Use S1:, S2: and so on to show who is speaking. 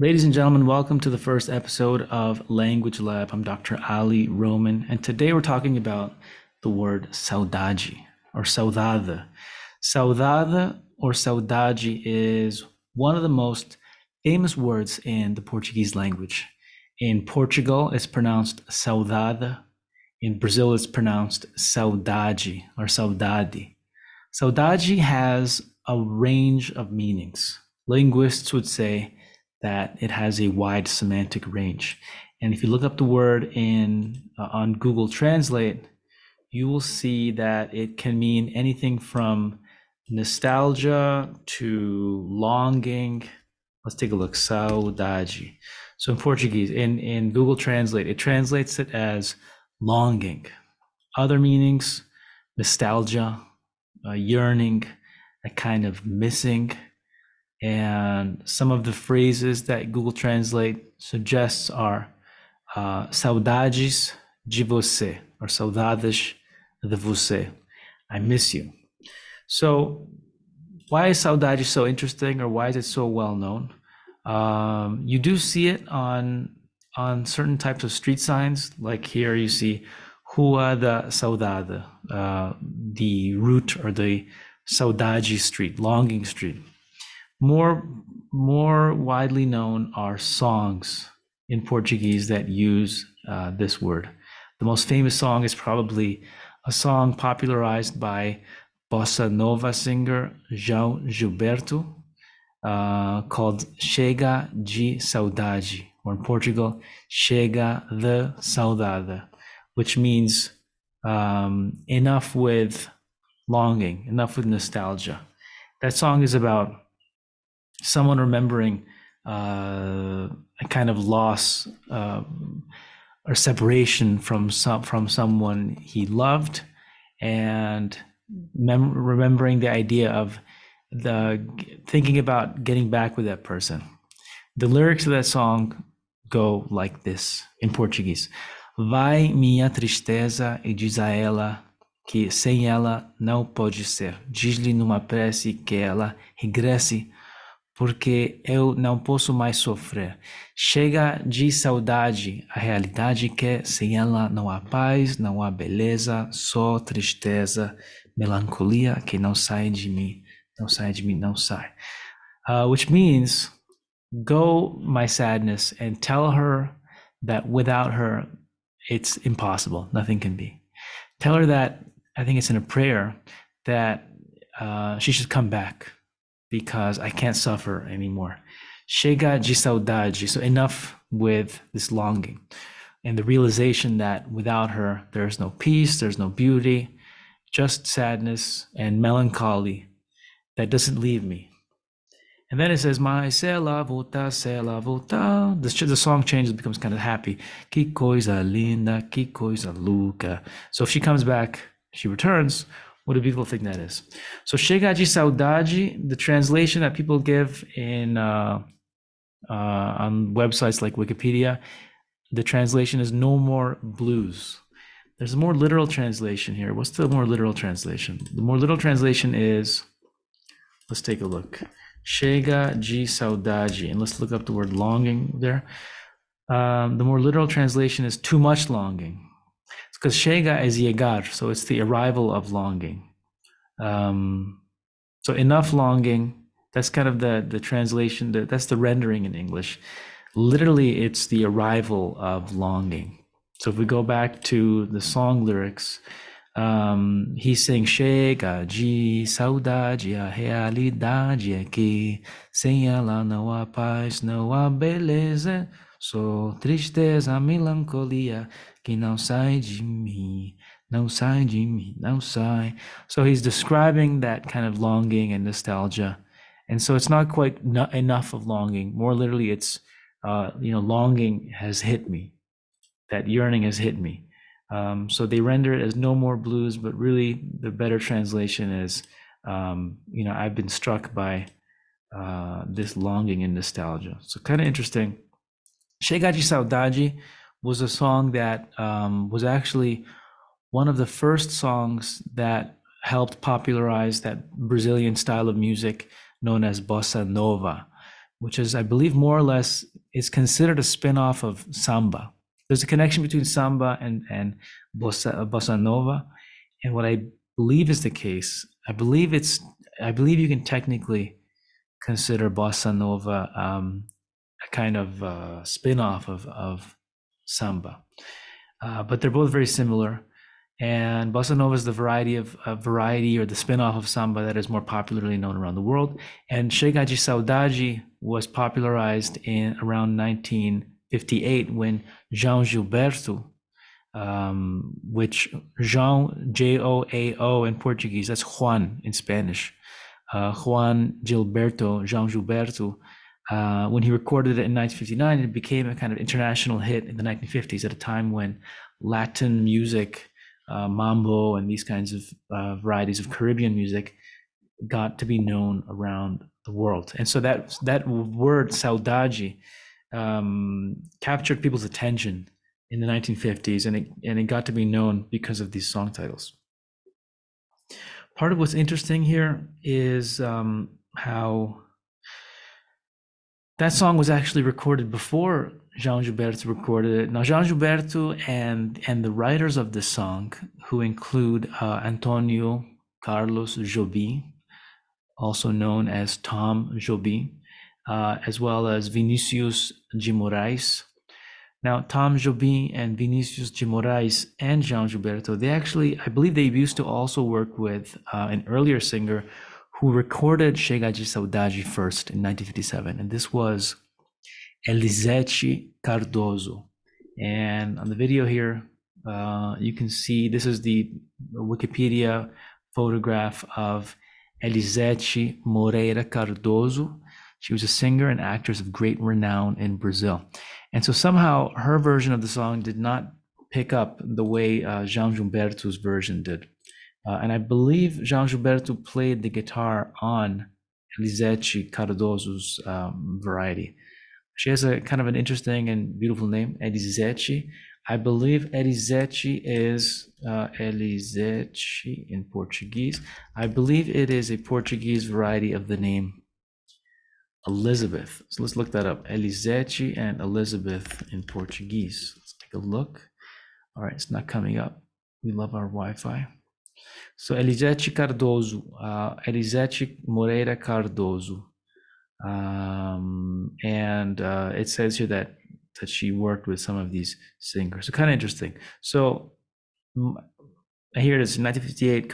S1: Ladies and gentlemen, welcome to the first episode of Language Lab. I'm Dr. Ali Roman, and today we're talking about the word saudade or saudade. Saudade or saudade is one of the most famous words in the Portuguese language. In Portugal, it's pronounced saudade. In Brazil, it's pronounced saudade or saudade. Saudade has a range of meanings. Linguists would say that it has a wide semantic range. And if you look up the word in uh, on Google Translate, you will see that it can mean anything from nostalgia to longing. Let's take a look. Saudade. So in Portuguese, in, in Google Translate, it translates it as longing. Other meanings, nostalgia, uh, yearning, a kind of missing, and some of the phrases that Google Translate suggests are uh, saudades de você or saudades de você. I miss you. So, why is saudade so interesting or why is it so well known? Um, you do see it on on certain types of street signs, like here you see Rua da Saudade, uh, the route or the Saudade Street, Longing Street. More, more widely known are songs in Portuguese that use uh, this word. The most famous song is probably a song popularized by bossa nova singer João Gilberto uh, called Chega de Saudade, or in Portugal, Chega de Saudade, which means um, enough with longing, enough with nostalgia. That song is about someone remembering uh, a kind of loss uh, or separation from some from someone he loved, and mem- remembering the idea of the thinking about getting back with that person. The lyrics of that song go like this in Portuguese: Vai minha tristeza e diz a ela que sem ela não pode ser. Diz-lhe numa prece que ela regresse porque eu não posso mais sofrer. Chega de saudade, a realidade que sem ela não há paz, não há beleza, só tristeza, melancolia que não sai de mim, não sai de mim, não sai. Uh, which means, go, my sadness, and tell her that without her, it's impossible. Nothing can be. Tell her that, I think it's in a prayer, that uh, she should come back because I can't suffer anymore. Chega de saudade. So enough with this longing and the realization that without her, there's no peace, there's no beauty, just sadness and melancholy that doesn't leave me. And then it says, "My se volta, se volta." The, the song changes, becomes kind of happy. Que coisa linda, que coisa louca. So if she comes back, she returns. What a beautiful thing that is. So chega de saudade, the translation that people give in uh, uh, on websites like Wikipedia, the translation is no more blues. There's a more literal translation here. What's the more literal translation? The more literal translation is, let's take a look. Chega de saudade. And let's look up the word longing there. Um, the more literal translation is too much longing. Because chega is llegar, so it's the arrival of longing. Um, so enough longing. That's kind of the the translation. The, that's the rendering in English. Literally, it's the arrival of longing. So if we go back to the song lyrics, um, he's saying chega de saudade, a realidade é que sem ela não há paz, não há beleza, só tristeza, melancolia que não sai de mim, não sai de mim, não sai. So he's describing that kind of longing and nostalgia, and so it's not quite enough of longing. More literally, it's uh, you know longing has hit me, that yearning has hit me. Um, so they render it as no more blues, but really the better translation is, um, you know, I've been struck by uh, this longing and nostalgia. So kind of interesting. Chega de Saudade was a song that um, was actually one of the first songs that helped popularize that Brazilian style of music known as bossa nova. which is, I believe, more or less is considered a spin-off of samba. There's a connection between samba and and bossa, bossa nova, and what I believe is the case. I believe it's. I believe you can technically consider bossa nova um, kind of uh, spin-off of of samba, uh, but they're both very similar. And bossa nova is the variety of variety or the spin-off of samba that is more popularly known around the world. And Chega de Saudade was popularized in around 1958 when João Gilberto, um, which João J O A O in Portuguese, that's Juan in Spanish. Uh, Juan Gilberto, João Gilberto, uh, when he recorded it in 1959, it became a kind of international hit in the 1950s at a time when Latin music uh, mambo and these kinds of uh, varieties of Caribbean music got to be known around the world. And so that that word saudade um, captured people's attention in the 1950s, and it and it got to be known because of these song titles. Part of what's interesting here is um, how that song was actually recorded before João Gilberto recorded it. Now, João Gilberto and and the writers of the song, who include uh, Antonio Carlos Jobim, also known as Tom Jobim, uh, as well as Vinicius de Moraes. Now, Tom Jobim and Vinicius de Moraes and João Gilberto, they actually, I believe they used to also work with uh, an earlier singer who recorded Chega de Saudade first in 1957. And this was Elisete Cardoso. And on the video here, uh, you can see this is the Wikipedia photograph of Elisete Moreira Cardoso. She was a singer and actress of great renown in Brazil. And so somehow her version of the song did not pick up the way uh, João Gilberto's version did. Uh, and I believe João Gilberto played the guitar on Elisete Cardoso's um, variety. She has a kind of an interesting and beautiful name, Elisete. I believe Elisete is uh, Elisete in Portuguese. I believe it is a Portuguese variety of the name Elizabeth. So let's look that up. Elisete and Elizabeth in Portuguese. Let's take a look. All right, it's not coming up. We love our Wi-Fi. So Elisete Cardoso, uh, Elisete Moreira Cardoso. Um, and uh, it says here that that she worked with some of these singers. So kind of interesting. So here it is, 1958